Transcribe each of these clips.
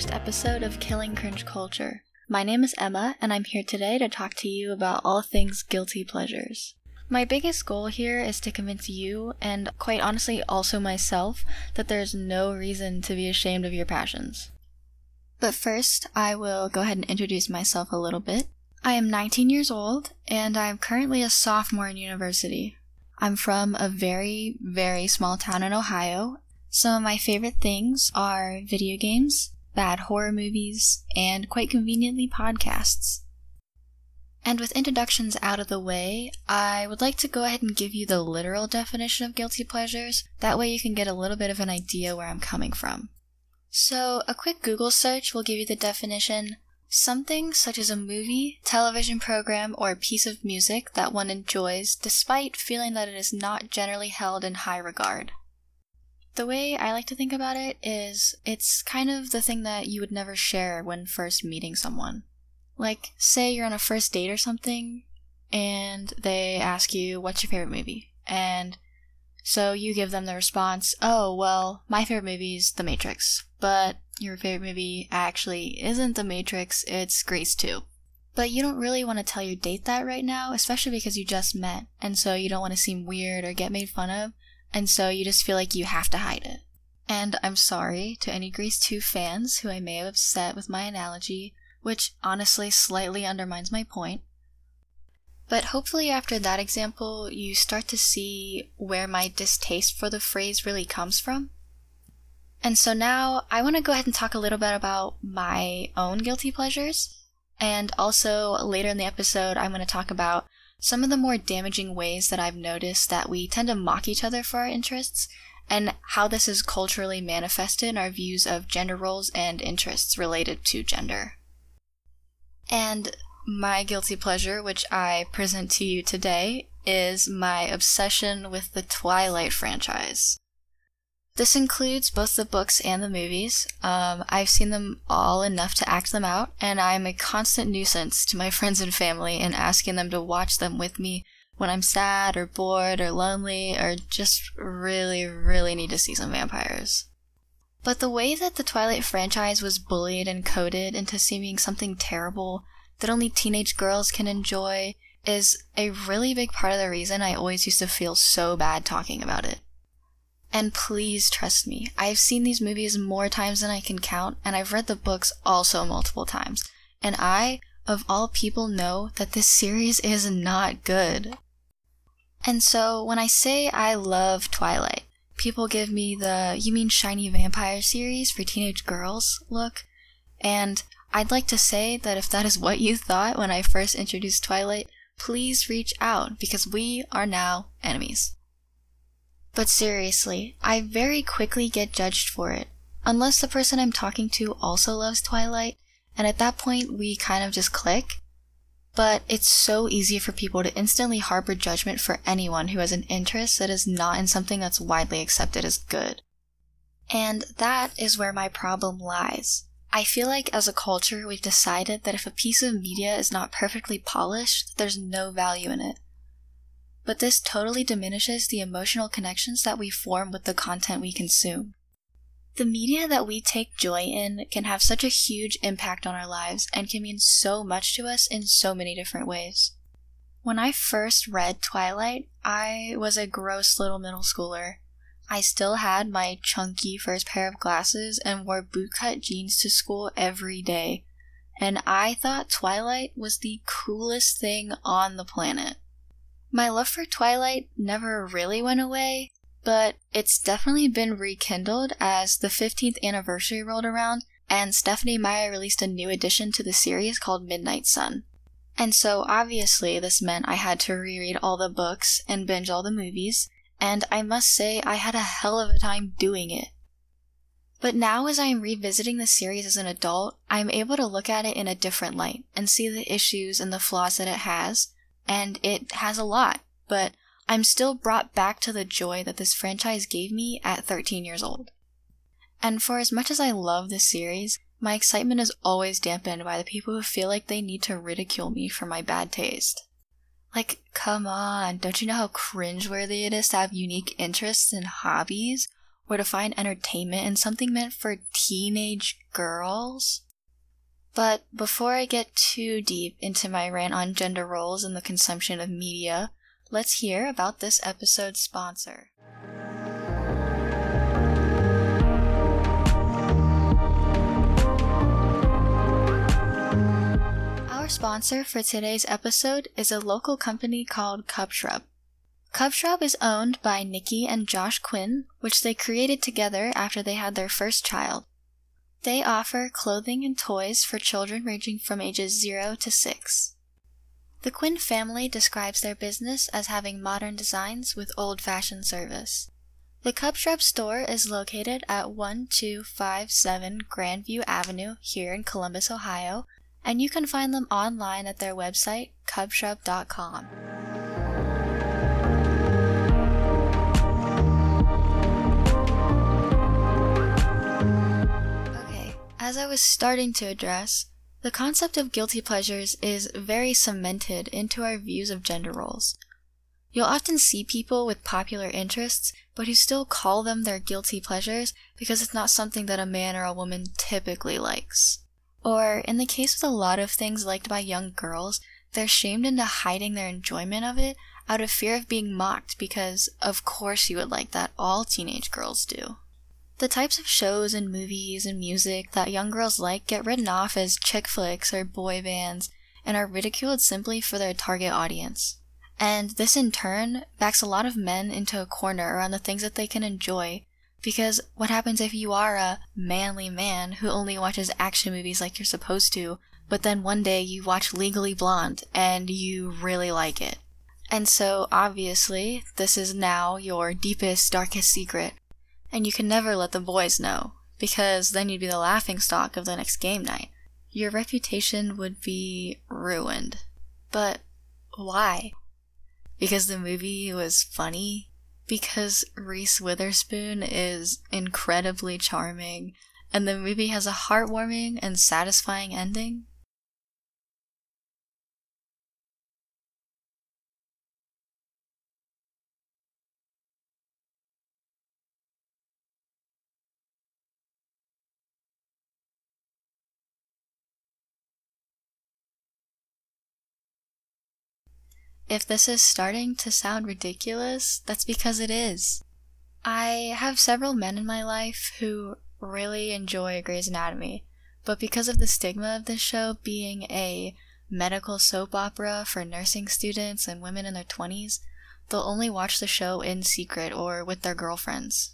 first episode of Killing Cringe Culture. My name is Emma, and I'm here today to talk to you about all things guilty pleasures. My biggest goal here is to convince you, and quite honestly also myself, that there's no reason to be ashamed of your passions. But first, I will go ahead and introduce myself a little bit. I am 19 years old, and I'm currently a sophomore in university. I'm from a very, very small town in Ohio. Some of my favorite things are video games, bad horror movies, and quite conveniently podcasts. And with introductions out of the way, I would like to go ahead and give you the literal definition of guilty pleasures. That way you can get a little bit of an idea where I'm coming from. So, a quick Google search will give you the definition something such as a movie, television program, or a piece of music that one enjoys despite feeling that it is not generally held in high regard. The way I like to think about it is it's kind of the thing that you would never share when first meeting someone. Like, say you're on a first date or something, and they ask you, What's your favorite movie? And so you give them the response, Oh, well, my favorite movie is The Matrix. But your favorite movie actually isn't The Matrix, it's Grease 2. But you don't really want to tell your date that right now, especially because you just met, and so you don't want to seem weird or get made fun of, and so you just feel like you have to hide it. And I'm sorry to any Grease 2 fans who I may have upset with my analogy, which honestly slightly undermines my point. But hopefully, after that example, you start to see where my distaste for the phrase really comes from. And so now I want to go ahead and talk a little bit about my own guilty pleasures. And also later in the episode, I'm going to talk about some of the more damaging ways that I've noticed that we tend to mock each other for our interests and how this is culturally manifested in our views of gender roles and interests related to gender. And my guilty pleasure, which I present to you today, is my obsession with the Twilight franchise. This includes both the books and the movies. Um, I've seen them all enough to act them out, and I'm a constant nuisance to my friends and family in asking them to watch them with me when I'm sad or bored or lonely or just really, really need to see some vampires. But the way that the Twilight franchise was bullied and coded into seeming something terrible that only teenage girls can enjoy is a really big part of the reason I always used to feel so bad talking about it. And please trust me, I've seen these movies more times than I can count, and I've read the books also multiple times. And I, of all people, know that this series is not good. And so when I say I love Twilight, people give me the you mean shiny vampire series for teenage girls look. And I'd like to say that if that is what you thought when I first introduced Twilight, please reach out because we are now enemies. But seriously, I very quickly get judged for it. Unless the person I'm talking to also loves Twilight, and at that point we kind of just click. But it's so easy for people to instantly harbor judgment for anyone who has an interest that is not in something that's widely accepted as good. And that is where my problem lies. I feel like as a culture we've decided that if a piece of media is not perfectly polished, there's no value in it but this totally diminishes the emotional connections that we form with the content we consume. The media that we take joy in can have such a huge impact on our lives and can mean so much to us in so many different ways. When I first read Twilight, I was a gross little middle schooler. I still had my chunky first pair of glasses and wore bootcut jeans to school every day. And I thought Twilight was the coolest thing on the planet. My love for Twilight never really went away, but it's definitely been rekindled as the 15th anniversary rolled around and Stephenie Meyer released a new edition to the series called Midnight Sun. And so obviously this meant I had to reread all the books and binge all the movies, and I must say I had a hell of a time doing it. But now, as I am revisiting the series as an adult, I am able to look at it in a different light and see the issues and the flaws that it has, and it has a lot, but I'm still brought back to the joy that this franchise gave me at 13 years old. And for as much as I love this series, my excitement is always dampened by the people who feel like they need to ridicule me for my bad taste. Like, come on, don't you know how cringeworthy it is to have unique interests and hobbies? or to find entertainment in something meant for teenage girls. But before I get too deep into my rant on gender roles and the consumption of media, let's hear about this episode's sponsor. Our sponsor for today's episode is a local company called Cub Shrub. Cub Shrub is owned by Nikki and Josh Quinn, which they created together after they had their first child. They offer clothing and toys for children ranging from ages 0 to 6. The Quinn family describes their business as having modern designs with old fashioned service. The Cub Shrub store is located at 1257 Grandview Avenue here in Columbus, Ohio, and you can find them online at their website, cubshrub.com. As I was starting to address, the concept of guilty pleasures is very cemented into our views of gender roles. You'll often see people with popular interests, but who still call them their guilty pleasures because it's not something that a man or a woman typically likes. Or, in the case with a lot of things liked by young girls, they're shamed into hiding their enjoyment of it out of fear of being mocked because, of course, you would like that, all teenage girls do. The types of shows and movies and music that young girls like get written off as chick flicks or boy bands and are ridiculed simply for their target audience. And this in turn backs a lot of men into a corner around the things that they can enjoy. Because what happens if you are a manly man who only watches action movies like you're supposed to, but then one day you watch Legally Blonde and you really like it? And so, obviously, this is now your deepest, darkest secret and you can never let the boys know, because then you'd be the laughing stock of the next game night. Your reputation would be ruined. But why? Because the movie was funny? Because Reese Witherspoon is incredibly charming, and the movie has a heartwarming and satisfying ending? If this is starting to sound ridiculous, that's because it is. I have several men in my life who really enjoy Grey's Anatomy, but because of the stigma of this show being a medical soap opera for nursing students and women in their 20s, they'll only watch the show in secret or with their girlfriends.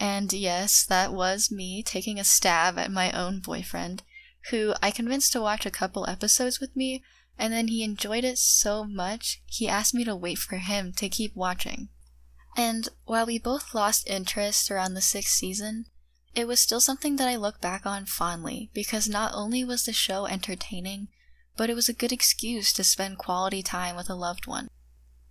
And yes, that was me taking a stab at my own boyfriend, who I convinced to watch a couple episodes with me and then he enjoyed it so much, he asked me to wait for him to keep watching. And while we both lost interest around the sixth season, it was still something that I look back on fondly because not only was the show entertaining, but it was a good excuse to spend quality time with a loved one.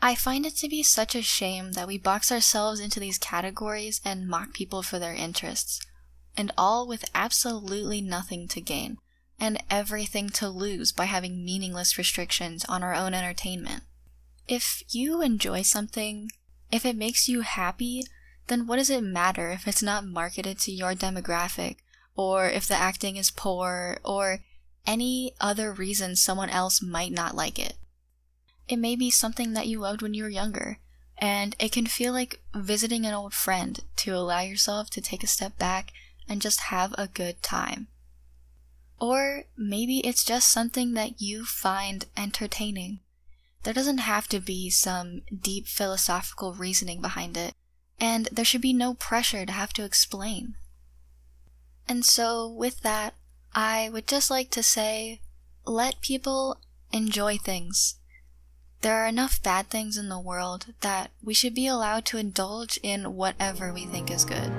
I find it to be such a shame that we box ourselves into these categories and mock people for their interests, and all with absolutely nothing to gain and everything to lose by having meaningless restrictions on our own entertainment. If you enjoy something, if it makes you happy, then what does it matter if it's not marketed to your demographic, or if the acting is poor, or any other reason someone else might not like it? It may be something that you loved when you were younger, and it can feel like visiting an old friend to allow yourself to take a step back and just have a good time. Or maybe it's just something that you find entertaining. There doesn't have to be some deep philosophical reasoning behind it, and there should be no pressure to have to explain. And so, with that, I would just like to say let people enjoy things. There are enough bad things in the world that we should be allowed to indulge in whatever we think is good.